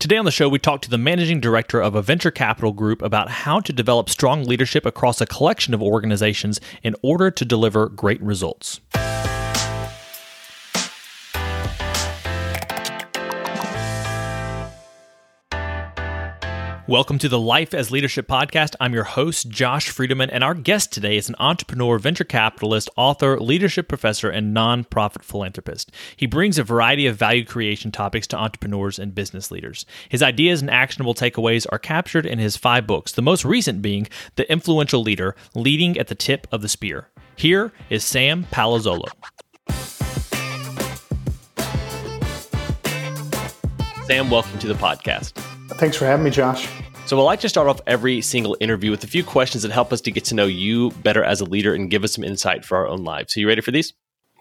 Today on the show, we talk to the managing director of a venture capital group about how to develop strong leadership across a collection of organizations in order to deliver great results. Welcome to the Life as Leadership podcast. I'm your host, Josh Friedeman, and our guest today is an entrepreneur, venture capitalist, author, leadership professor, and nonprofit philanthropist. He brings a variety of value creation topics to entrepreneurs and business leaders. His ideas and actionable takeaways are captured in his five books, the most recent being The Influential Leader Leading at the Tip of the Spear. Here is Sam Palazzolo. Sam, welcome to the podcast. Thanks for having me, Josh. So, I like to start off every single interview with a few questions that help us to get to know you better as a leader and give us some insight for our own lives. So, you ready for these?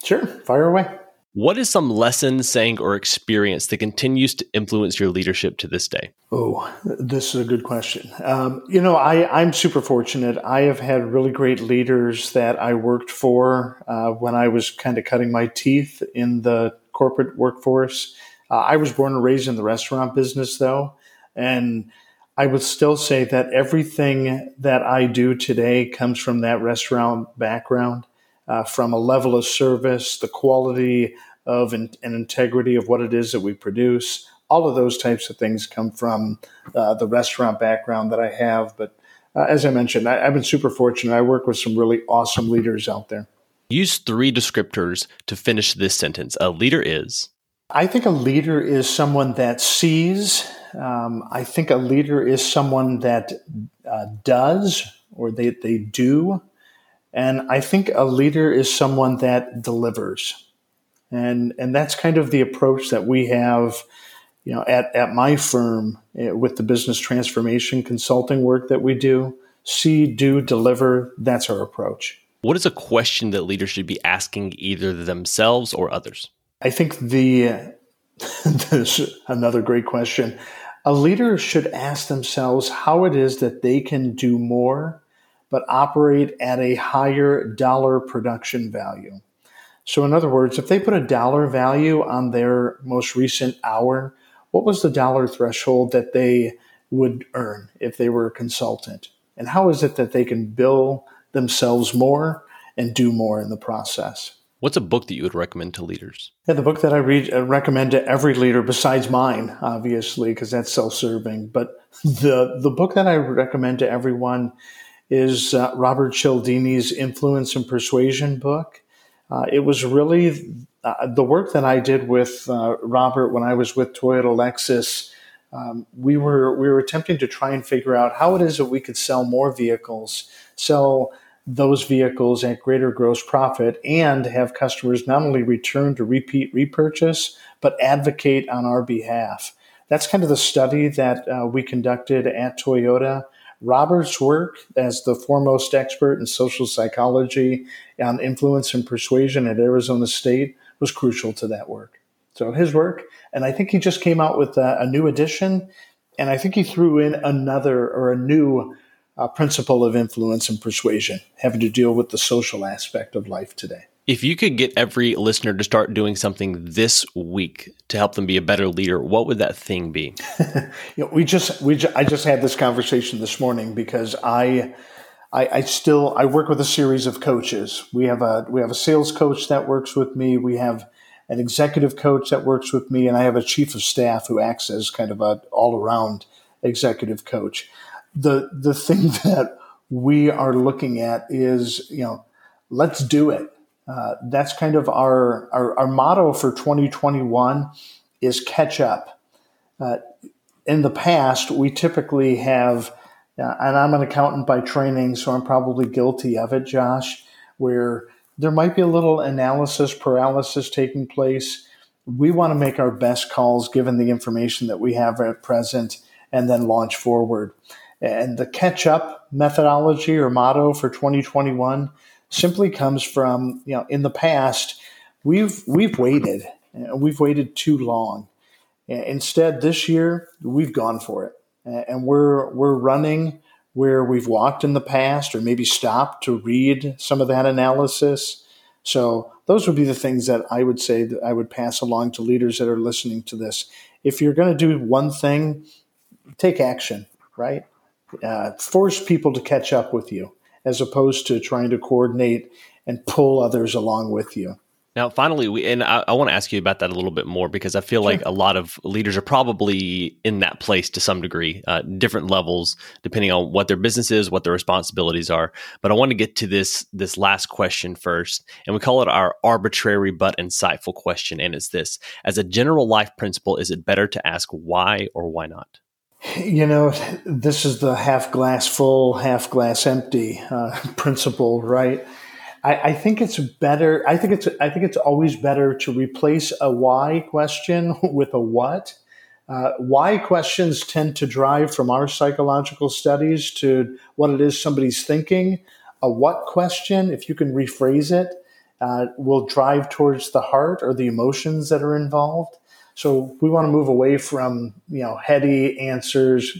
Sure, fire away. What is some lesson, saying, or experience that continues to influence your leadership to this day? Oh, this is a good question. Um, you know, I, I'm super fortunate. I have had really great leaders that I worked for uh, when I was kind of cutting my teeth in the corporate workforce. Uh, I was born and raised in the restaurant business, though. And I would still say that everything that I do today comes from that restaurant background, uh, from a level of service, the quality of and, and, integrity of what it is that we produce. All of those types of things come from uh, the restaurant background that I have. But uh, as I mentioned, I, I've been super fortunate. I work with some really awesome leaders out there. Use three descriptors to finish this sentence. A leader is. I think a leader is someone that sees um, I think a leader is someone that uh, does or they, they do. And I think a leader is someone that delivers. And, and that's kind of the approach that we have, you know, at, at my firm uh, with the business transformation consulting work that we do. See, do, deliver. That's our approach. What is a question that leaders should be asking either themselves or others? I think the this another great question. A leader should ask themselves how it is that they can do more, but operate at a higher dollar production value. So, in other words, if they put a dollar value on their most recent hour, what was the dollar threshold that they would earn if they were a consultant? And how is it that they can bill themselves more and do more in the process? What's a book that you would recommend to leaders? Yeah, the book that I read uh, recommend to every leader besides mine, obviously, because that's self-serving. But the the book that I recommend to everyone is uh, Robert Cialdini's Influence and Persuasion book. Uh, it was really uh, the work that I did with uh, Robert when I was with Toyota Lexus. Um, we were we were attempting to try and figure out how it is that we could sell more vehicles, sell those vehicles at greater gross profit and have customers not only return to repeat repurchase, but advocate on our behalf. That's kind of the study that uh, we conducted at Toyota. Robert's work as the foremost expert in social psychology on influence and persuasion at Arizona State was crucial to that work. So his work, and I think he just came out with a, a new edition, and I think he threw in another or a new uh, principle of influence and persuasion, having to deal with the social aspect of life today. If you could get every listener to start doing something this week to help them be a better leader, what would that thing be? you know, we just we ju- I just had this conversation this morning because I, I I still I work with a series of coaches. We have a we have a sales coach that works with me. We have an executive coach that works with me, and I have a chief of staff who acts as kind of a all around executive coach the the thing that we are looking at is you know let's do it. Uh, that's kind of our, our, our motto for 2021 is catch up. Uh, in the past, we typically have, uh, and I'm an accountant by training, so I'm probably guilty of it, Josh, where there might be a little analysis paralysis taking place. We want to make our best calls given the information that we have at present and then launch forward. And the catch up methodology or motto for 2021 simply comes from, you know, in the past, we've, we've waited. We've waited too long. Instead, this year, we've gone for it. And we're, we're running where we've walked in the past or maybe stopped to read some of that analysis. So those would be the things that I would say that I would pass along to leaders that are listening to this. If you're going to do one thing, take action, right? Uh, force people to catch up with you as opposed to trying to coordinate and pull others along with you. Now, finally, we and I, I want to ask you about that a little bit more because I feel sure. like a lot of leaders are probably in that place to some degree, uh, different levels depending on what their business is, what their responsibilities are. But I want to get to this this last question first, and we call it our arbitrary but insightful question, and it's this: As a general life principle, is it better to ask why or why not? You know, this is the half glass full, half glass empty uh, principle, right? I, I, think it's better. I think it's I think it's always better to replace a why question with a what. Uh, why questions tend to drive from our psychological studies to what it is somebody's thinking. A what question, if you can rephrase it, uh, will drive towards the heart or the emotions that are involved. So we want to move away from you know heady answers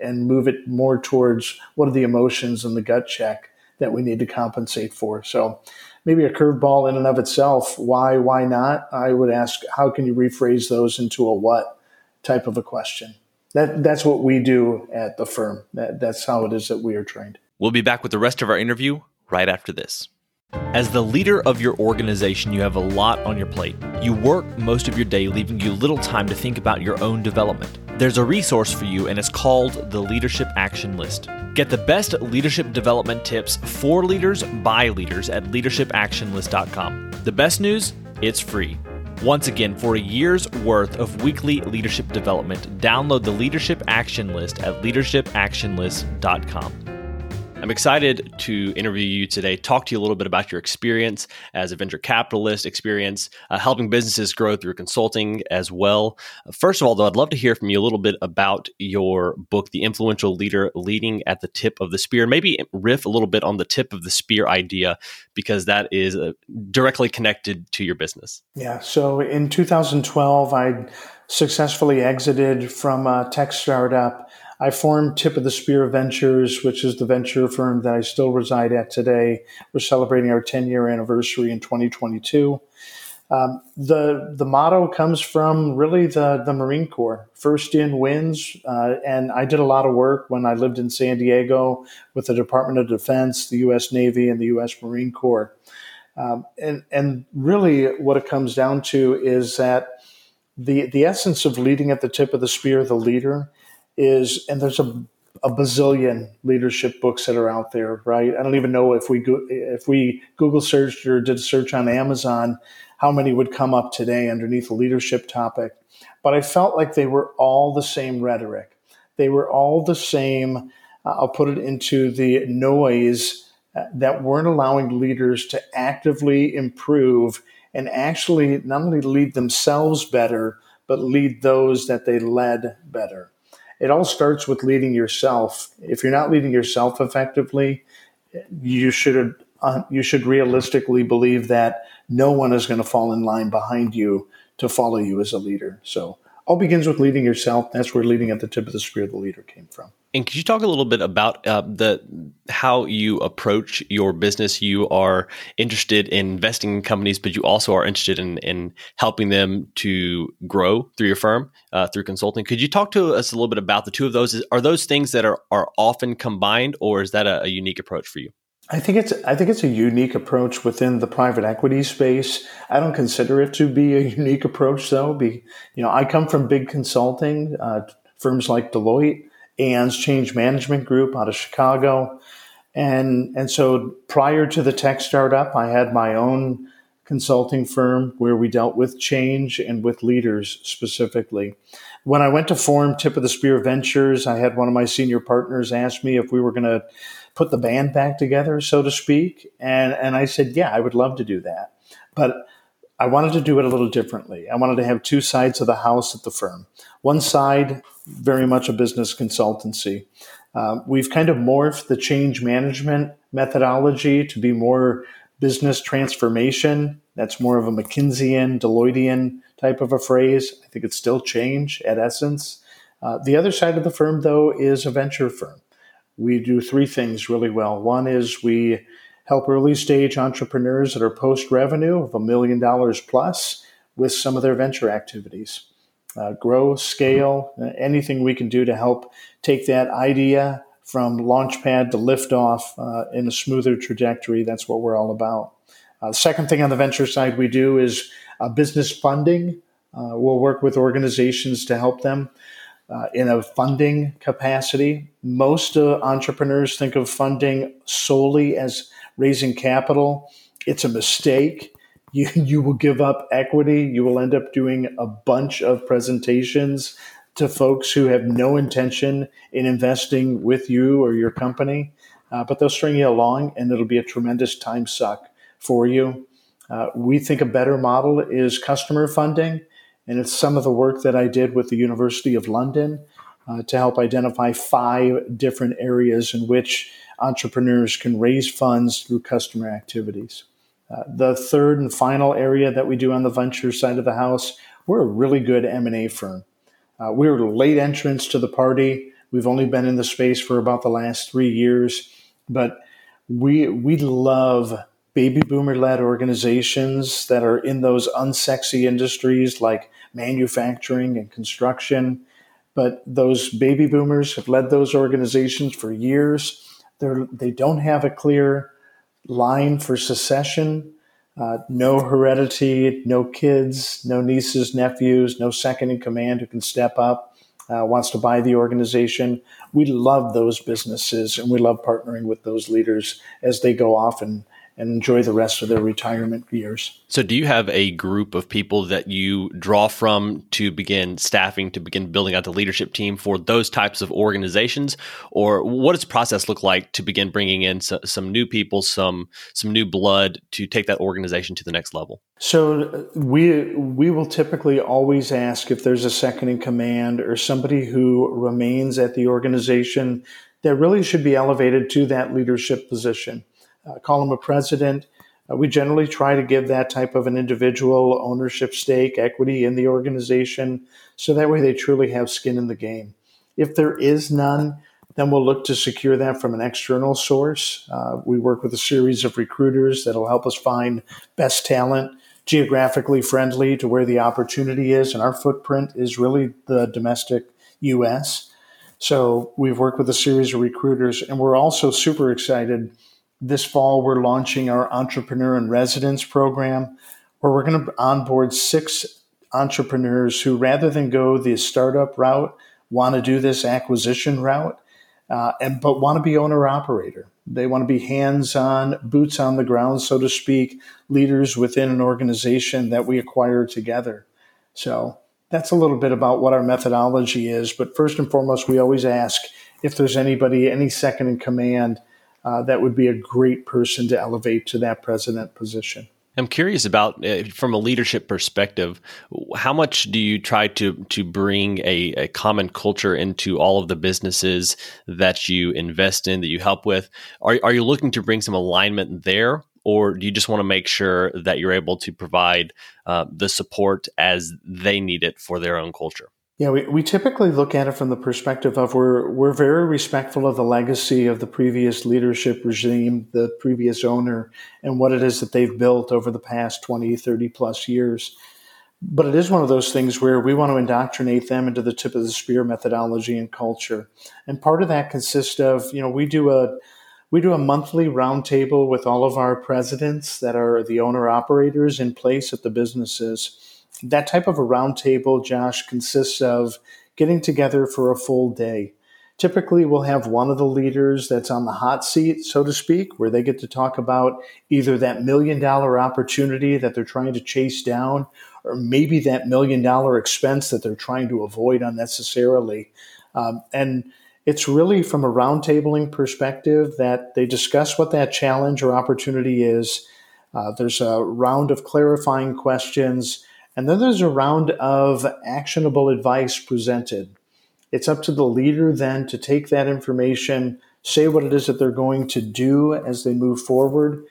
and move it more towards what are the emotions and the gut check that we need to compensate for. So maybe a curveball in and of itself. Why? Why not? I would ask, how can you rephrase those into a what type of a question? That that's what we do at the firm. That, that's how it is that we are trained. We'll be back with the rest of our interview right after this. As the leader of your organization, you have a lot on your plate. You work most of your day, leaving you little time to think about your own development. There's a resource for you, and it's called the Leadership Action List. Get the best leadership development tips for leaders by leaders at leadershipactionlist.com. The best news it's free. Once again, for a year's worth of weekly leadership development, download the Leadership Action List at leadershipactionlist.com. I'm excited to interview you today, talk to you a little bit about your experience as a venture capitalist, experience uh, helping businesses grow through consulting as well. First of all, though, I'd love to hear from you a little bit about your book, The Influential Leader Leading at the Tip of the Spear. Maybe riff a little bit on the tip of the spear idea, because that is uh, directly connected to your business. Yeah. So in 2012, I successfully exited from a tech startup I formed Tip of the Spear Ventures, which is the venture firm that I still reside at today. We're celebrating our 10 year anniversary in 2022. Um, the the motto comes from really the the Marine Corps. First in wins, uh, and I did a lot of work when I lived in San Diego with the Department of Defense, the U.S. Navy, and the U.S. Marine Corps. Um, and and really, what it comes down to is that the the essence of leading at the tip of the spear, the leader, is, and there's a, a bazillion leadership books that are out there, right? I don't even know if we go, if we Google searched or did a search on Amazon, how many would come up today underneath a leadership topic. But I felt like they were all the same rhetoric. They were all the same. Uh, I'll put it into the noise uh, that weren't allowing leaders to actively improve and actually not only lead themselves better, but lead those that they led better it all starts with leading yourself. If you're not leading yourself effectively, you should uh, you should realistically believe that no one is going to fall in line behind you to follow you as a leader. So all begins with leading yourself. That's where leading at the tip of the spear the leader came from. And could you talk a little bit about uh, the how you approach your business? You are interested in investing in companies, but you also are interested in in helping them to grow through your firm uh, through consulting. Could you talk to us a little bit about the two of those? Are those things that are are often combined, or is that a, a unique approach for you? I think it's I think it's a unique approach within the private equity space. I don't consider it to be a unique approach, though. Be you know, I come from big consulting uh, firms like Deloitte, Aon's Change Management Group out of Chicago, and and so prior to the tech startup, I had my own consulting firm where we dealt with change and with leaders specifically. When I went to form Tip of the Spear Ventures, I had one of my senior partners ask me if we were going to put the band back together, so to speak. And, and I said, yeah, I would love to do that. But I wanted to do it a little differently. I wanted to have two sides of the house at the firm. One side, very much a business consultancy. Uh, we've kind of morphed the change management methodology to be more business transformation. That's more of a McKinseyan, Deloittean type of a phrase. I think it's still change at essence. Uh, the other side of the firm, though, is a venture firm. We do three things really well. One is we help early stage entrepreneurs that are post revenue of a million dollars plus with some of their venture activities. Uh, grow, scale, anything we can do to help take that idea from launchpad to liftoff uh, in a smoother trajectory. That's what we're all about. Uh, second thing on the venture side we do is uh, business funding. Uh, we'll work with organizations to help them uh, in a funding capacity. Most uh, entrepreneurs think of funding solely as raising capital. It's a mistake. You, you will give up equity. You will end up doing a bunch of presentations to folks who have no intention in investing with you or your company, uh, but they'll string you along and it'll be a tremendous time suck for you. Uh, we think a better model is customer funding, and it's some of the work that I did with the University of London uh, to help identify five different areas in which entrepreneurs can raise funds through customer activities. Uh, the third and final area that we do on the venture side of the house, we're a really good M&A firm. Uh, we were late entrants to the party. We've only been in the space for about the last three years, but we we love baby boomer led organizations that are in those unsexy industries like manufacturing and construction. But those baby boomers have led those organizations for years. They're, they don't have a clear line for succession. Uh, no heredity, no kids, no nieces, nephews, no second in command who can step up, uh, wants to buy the organization. We love those businesses and we love partnering with those leaders as they go off and and enjoy the rest of their retirement years. So, do you have a group of people that you draw from to begin staffing, to begin building out the leadership team for those types of organizations, or what does the process look like to begin bringing in so, some new people, some some new blood to take that organization to the next level? So, we we will typically always ask if there's a second in command or somebody who remains at the organization that really should be elevated to that leadership position call them a president. Uh, we generally try to give that type of an individual ownership stake, equity in the organization, so that way they truly have skin in the game. If there is none, then we'll look to secure that from an external source. Uh, we work with a series of recruiters that'll help us find best talent, geographically friendly to where the opportunity is, and our footprint is really the domestic U.S. So we've worked with a series of recruiters, and we're also super excited this fall, we're launching our Entrepreneur in Residence program, where we're going to onboard six entrepreneurs who, rather than go the startup route, want to do this acquisition route, uh, and but want to be owner operator. They want to be hands on, boots on the ground, so to speak, leaders within an organization that we acquire together. So that's a little bit about what our methodology is. But first and foremost, we always ask if there's anybody, any second in command uh, that would be a great person to elevate to that president position. I'm curious about, uh, from a leadership perspective, how much do you try to to bring a, a, common culture into all of the businesses that you invest in, that you help with? Are, are you looking to bring some alignment there, or do you just want to make sure that you're able to provide uh, the support as they need it for their own culture? Yeah, we, we typically look at it from the perspective of we're, we're very respectful of the legacy of the previous leadership regime, the previous owner, and what it is that they've built over the past 20, 30 plus years. But it is one of those things where we want to indoctrinate them into the tip of the spear methodology and culture. And part of that consists of, you know, we do a we do a monthly roundtable with all of our presidents that are the owner operators in place at the businesses that type of a roundtable, Josh, consists of getting together for a full day. Typically, we'll have one of the leaders that's on the hot seat, so to speak, where they get to talk about either that million dollar opportunity that they're trying to chase down, or maybe that million dollar expense that they're trying to avoid unnecessarily. Um, and it's really from a roundtabling perspective that they discuss what that challenge or opportunity is. Uh, there's a round of clarifying questions and then there's a round of actionable advice presented. It's up to the leader then to take that information, say what it is that they're going to do as they move forward,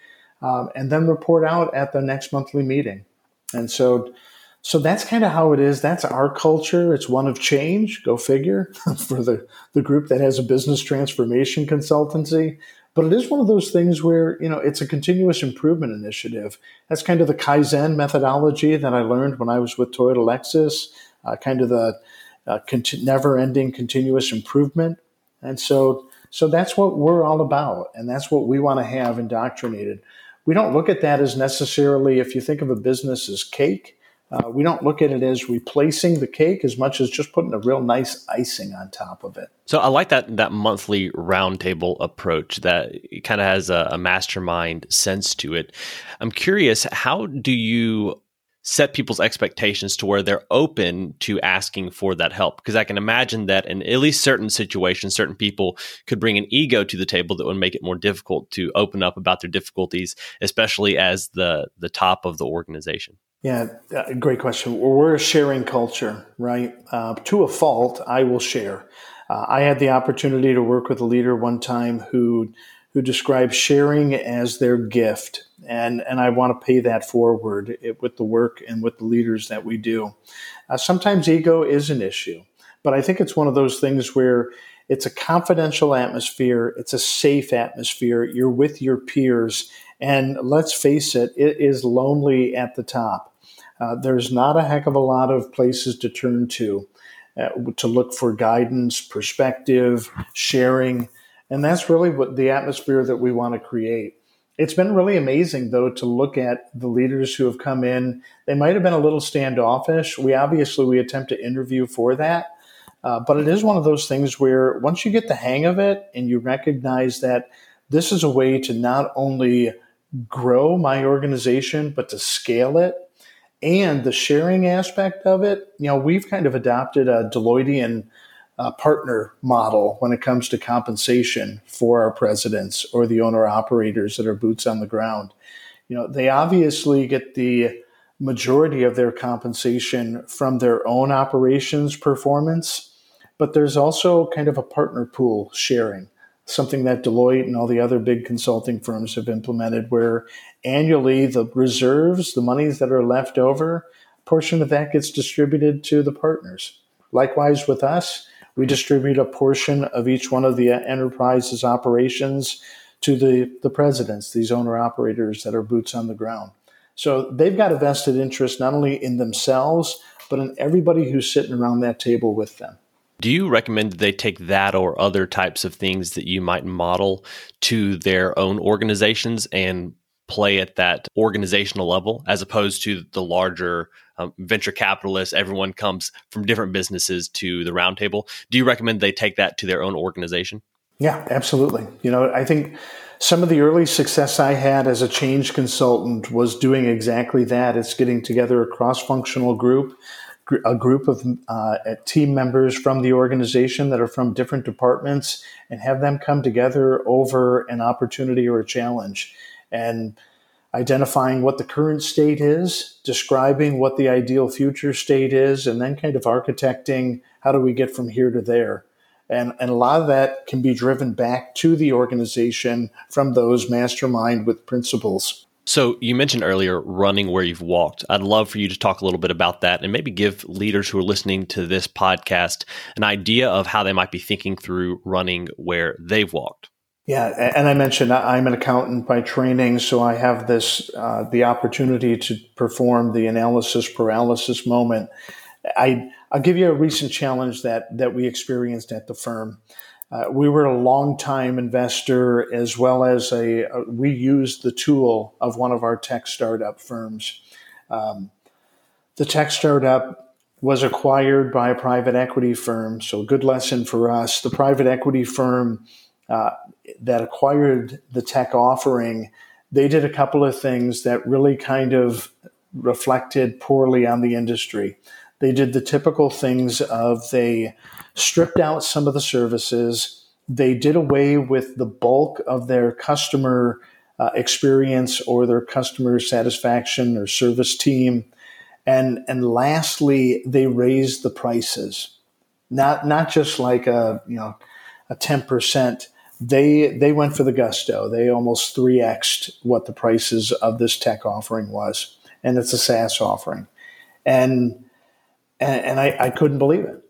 um, and then report out at the next monthly meeting. And so, so that's kind of how it is. That's our culture. It's one of change. Go figure for the the group that has a business transformation consultancy. But it is one of those things where you know it's a continuous improvement initiative. That's kind of the Kaizen methodology that I learned when I was with Toyota Lexus. Uh, kind of the uh, cont- never-ending continuous improvement. And so, so that's what we're all about, and that's what we want to have indoctrinated we don't look at that as necessarily, if you think of a business as cake, uh, we don't look at it as replacing the cake as much as just putting a real nice icing on top of it. So I like that that monthly roundtable approach that kind of has a, a mastermind sense to it. I'm curious, how do you set people's expectations to where they're open to asking for that help because i can imagine that in at least certain situations certain people could bring an ego to the table that would make it more difficult to open up about their difficulties especially as the the top of the organization yeah uh, great question we're a sharing culture right uh, to a fault i will share uh, i had the opportunity to work with a leader one time who who described sharing as their gift and and I want to pay that forward with the work and with the leaders that we do. Uh, sometimes ego is an issue, but I think it's one of those things where it's a confidential atmosphere, it's a safe atmosphere. You're with your peers, and let's face it, it is lonely at the top. Uh, there's not a heck of a lot of places to turn to uh, to look for guidance, perspective, sharing. And that's really what the atmosphere that we want to create. It's been really amazing, though, to look at the leaders who have come in. They might have been a little standoffish. We obviously we attempt to interview for that, uh, but it is one of those things where once you get the hang of it and you recognize that this is a way to not only grow my organization but to scale it and the sharing aspect of it, you know, we've kind of adopted a Deloittean uh, partner model when it comes to compensation for our presidents or the owner operators that are boots on the ground. You know, they obviously get the majority of their compensation from their own operations performance, but there's also kind of a partner pool sharing, something that Deloitte and all the other big consulting firms have implemented where annually the reserves, the monies that are left over, portion of that gets distributed to the partners. Likewise with us, we distribute a portion of each one of the enterprise's operations to the, the presidents, these owner operators that are boots on the ground. So they've got a vested interest not only in themselves, but in everybody who's sitting around that table with them. Do you recommend they take that or other types of things that you might model to their own organizations and play at that organizational level as opposed to the larger um, venture capitalists, everyone comes from different businesses to the roundtable. Do you recommend they take that to their own organization? Yeah, absolutely. You know, I think some of the early success I had as a change consultant was doing exactly that. It's getting together a cross functional group, a group of uh, team members from the organization that are from different departments, and have them come together over an opportunity or a challenge. And identifying what the current state is, describing what the ideal future state is, and then kind of architecting how do we get from here to there. And, and a lot of that can be driven back to the organization from those mastermind with principles. So you mentioned earlier running where you've walked. I'd love for you to talk a little bit about that and maybe give leaders who are listening to this podcast an idea of how they might be thinking through running where they've walked. Yeah, and I mentioned I'm an accountant by training, so I have this uh, the opportunity to perform the analysis paralysis moment. I I'll give you a recent challenge that that we experienced at the firm. Uh, we were a long time investor as well as a, a, we used the tool of one of our tech startup firms. Um, the tech startup was acquired by a private equity firm, so good lesson for us. The private equity firm uh, that acquired the tech offering, they did a couple of things that really kind of reflected poorly on the industry. They did the typical things of they stripped out some of the services. They did away with the bulk of their customer uh, experience or their customer satisfaction or service team. And, and lastly, they raised the prices. not not just like a you know a ten percent. They they went for the gusto. They almost three xed what the prices of this tech offering was, and it's a SaaS offering, and and, and I, I couldn't believe it.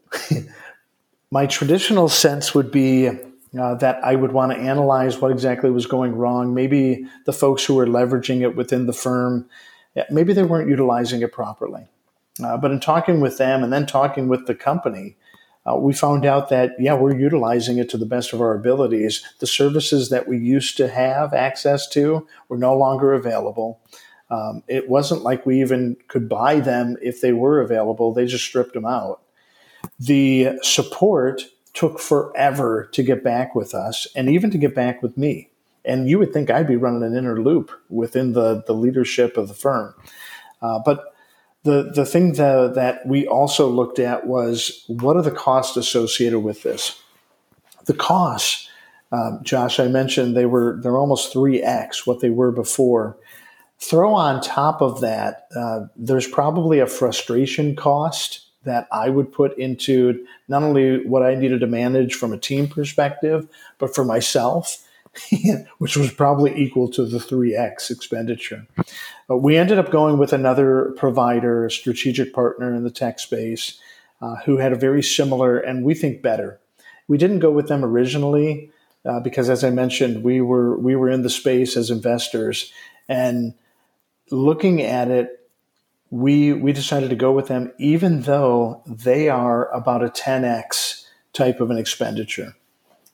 My traditional sense would be uh, that I would want to analyze what exactly was going wrong. Maybe the folks who were leveraging it within the firm, maybe they weren't utilizing it properly. Uh, but in talking with them and then talking with the company, uh, we found out that, yeah, we're utilizing it to the best of our abilities. The services that we used to have access to were no longer available. Um, it wasn't like we even could buy them if they were available, they just stripped them out. The support took forever to get back with us and even to get back with me. And you would think I'd be running an inner loop within the, the leadership of the firm. Uh, but the, the thing that, that we also looked at was what are the costs associated with this? The costs, um, Josh, I mentioned they were they're almost three x what they were before. Throw on top of that, uh, there's probably a frustration cost that I would put into not only what I needed to manage from a team perspective, but for myself, which was probably equal to the 3x expenditure. But we ended up going with another provider, a strategic partner in the tech space, uh, who had a very similar and we think better. We didn't go with them originally uh, because, as I mentioned, we were we were in the space as investors and looking at it we we decided to go with them, even though they are about a 10x type of an expenditure.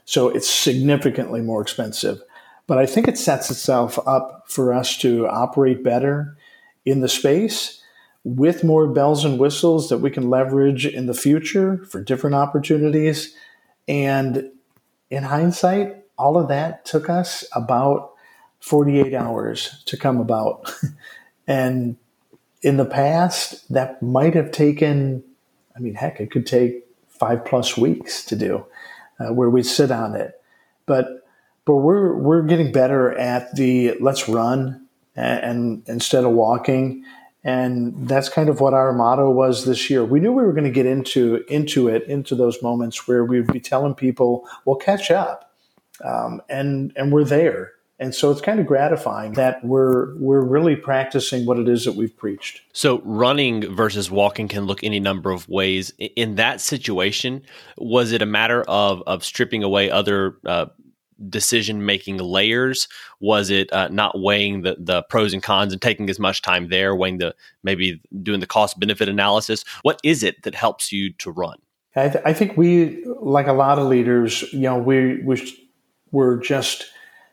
So it's significantly more expensive. But I think it sets itself up for us to operate better in the space with more bells and whistles that we can leverage in the future for different opportunities. And in hindsight, all of that took us about 48 hours to come about. and in the past, that might have taken, I mean, heck, it could take five plus weeks to do, uh, where we sit on it. But but we're we're getting better at the let's run and, and instead of walking, and that's kind of what our motto was this year. We knew we were going to get into into it into those moments where we'd be telling people, "We'll catch up," um, and and we're there. And so it's kind of gratifying that we're we're really practicing what it is that we've preached. So running versus walking can look any number of ways. In that situation, was it a matter of of stripping away other uh, decision making layers? Was it uh, not weighing the the pros and cons and taking as much time there, weighing the maybe doing the cost benefit analysis? What is it that helps you to run? I, th- I think we, like a lot of leaders, you know, we we we're just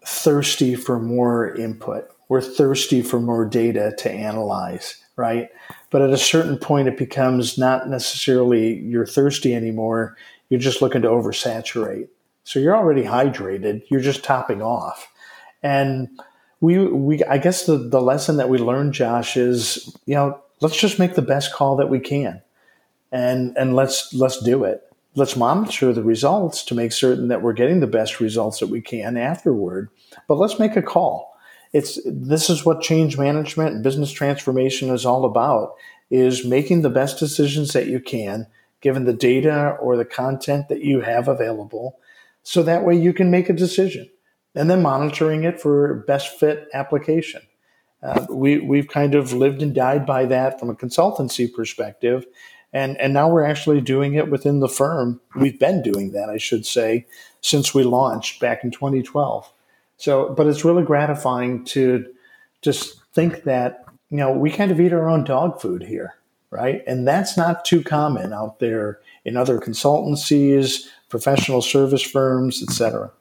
thirsty for more input. We're thirsty for more data to analyze, right? But at a certain point, it becomes not necessarily you're thirsty anymore. You're just looking to oversaturate. So you're already hydrated. You're just topping off. And we, we, I guess the, the lesson that we learned, Josh, is, you know, let's just make the best call that we can and, and let's, let's do it let's monitor the results to make certain that we're getting the best results that we can afterward. But let's make a call. It's this is what change management and business transformation is all about is making the best decisions that you can given the data or the content that you have available so that way you can make a decision and then monitoring it for best fit application. Uh, we, we've kind of lived and died by that from a consultancy perspective and and now we're actually doing it within the firm. We've been doing that, I should say, since we launched back in 2012. So, but it's really gratifying to just think that you know we kind of eat our own dog food here, right? And that's not too common out there in other consultancies, professional service firms, et cetera.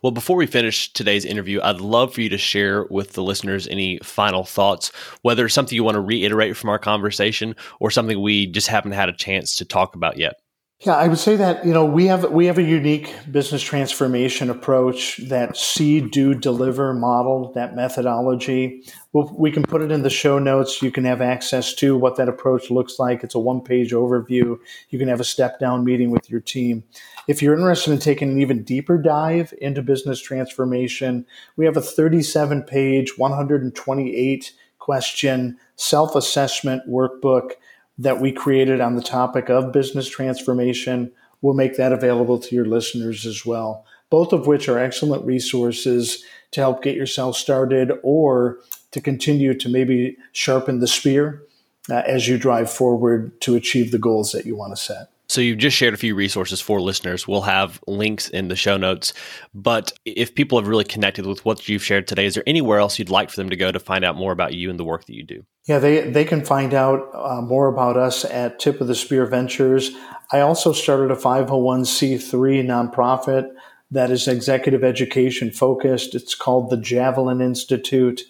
Well, before we finish today's interview, I'd love for you to share with the listeners any final thoughts, whether it's something you want to reiterate from our conversation or something we just haven't had a chance to talk about yet. Yeah, I would say that you know we have we have a unique business transformation approach that see, do, deliver model that methodology. We'll, we can put it in the show notes. You can have access to what that approach looks like. It's a one page overview. You can have a step down meeting with your team. If you're interested in taking an even deeper dive into business transformation, we have a 37 page, 128 question self assessment workbook that we created on the topic of business transformation. we'll make that available to your listeners as well. Both of which are excellent resources to help get yourself started or to continue to maybe sharpen the spear uh, as you drive forward to achieve the goals that you want to set. So you've just shared a few resources for listeners. We'll have links in the show notes. But if people have really connected with what you've shared today, is there anywhere else you'd like for them to go to find out more about you and the work that you do? Yeah, they, they can find out uh, more about us at Tip of the Spear Ventures. I also started a 501c3 nonprofit that is executive education focused. It's called the Javelin Institute.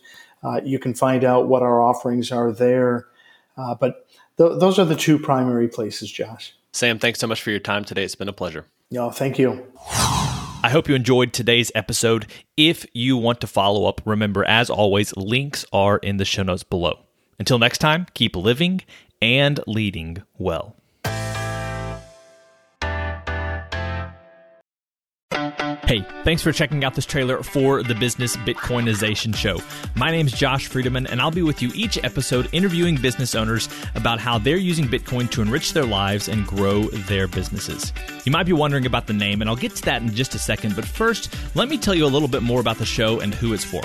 Uh, you can find out what our offerings are there. Uh, but th- those are the two primary places, Josh. Sam, thanks so much for your time today. It's been a pleasure. No, thank you. I hope you enjoyed today's episode. If you want to follow up, remember, as always, links are in the show notes below. Until next time, keep living and leading well. Hey, thanks for checking out this trailer for the Business Bitcoinization Show. My name is Josh Friedeman, and I'll be with you each episode interviewing business owners about how they're using Bitcoin to enrich their lives and grow their businesses. You might be wondering about the name, and I'll get to that in just a second, but first, let me tell you a little bit more about the show and who it's for.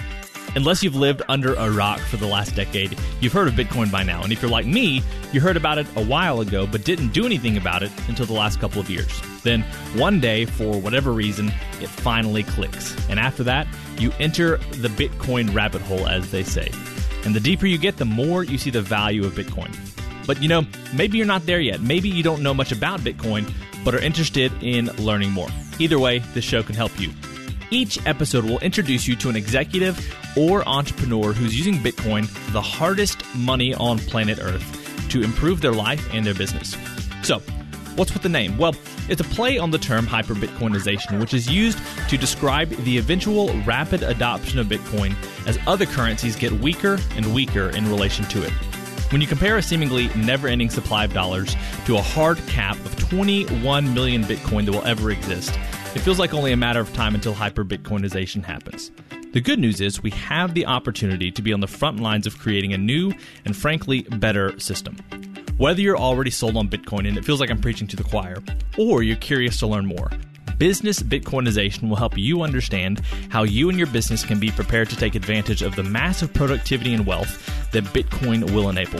Unless you've lived under a rock for the last decade, you've heard of Bitcoin by now. And if you're like me, you heard about it a while ago, but didn't do anything about it until the last couple of years. Then, one day, for whatever reason, it finally clicks. And after that, you enter the Bitcoin rabbit hole, as they say. And the deeper you get, the more you see the value of Bitcoin. But you know, maybe you're not there yet. Maybe you don't know much about Bitcoin, but are interested in learning more. Either way, this show can help you. Each episode will introduce you to an executive or entrepreneur who's using Bitcoin, the hardest money on planet Earth, to improve their life and their business. So, what's with the name? Well, it's a play on the term hyperbitcoinization, which is used to describe the eventual rapid adoption of Bitcoin as other currencies get weaker and weaker in relation to it. When you compare a seemingly never ending supply of dollars to a hard cap of 21 million Bitcoin that will ever exist, it feels like only a matter of time until hyperbitcoinization happens. The good news is we have the opportunity to be on the front lines of creating a new and frankly better system. Whether you're already sold on Bitcoin and it feels like I'm preaching to the choir, or you're curious to learn more, Business Bitcoinization will help you understand how you and your business can be prepared to take advantage of the massive productivity and wealth that Bitcoin will enable.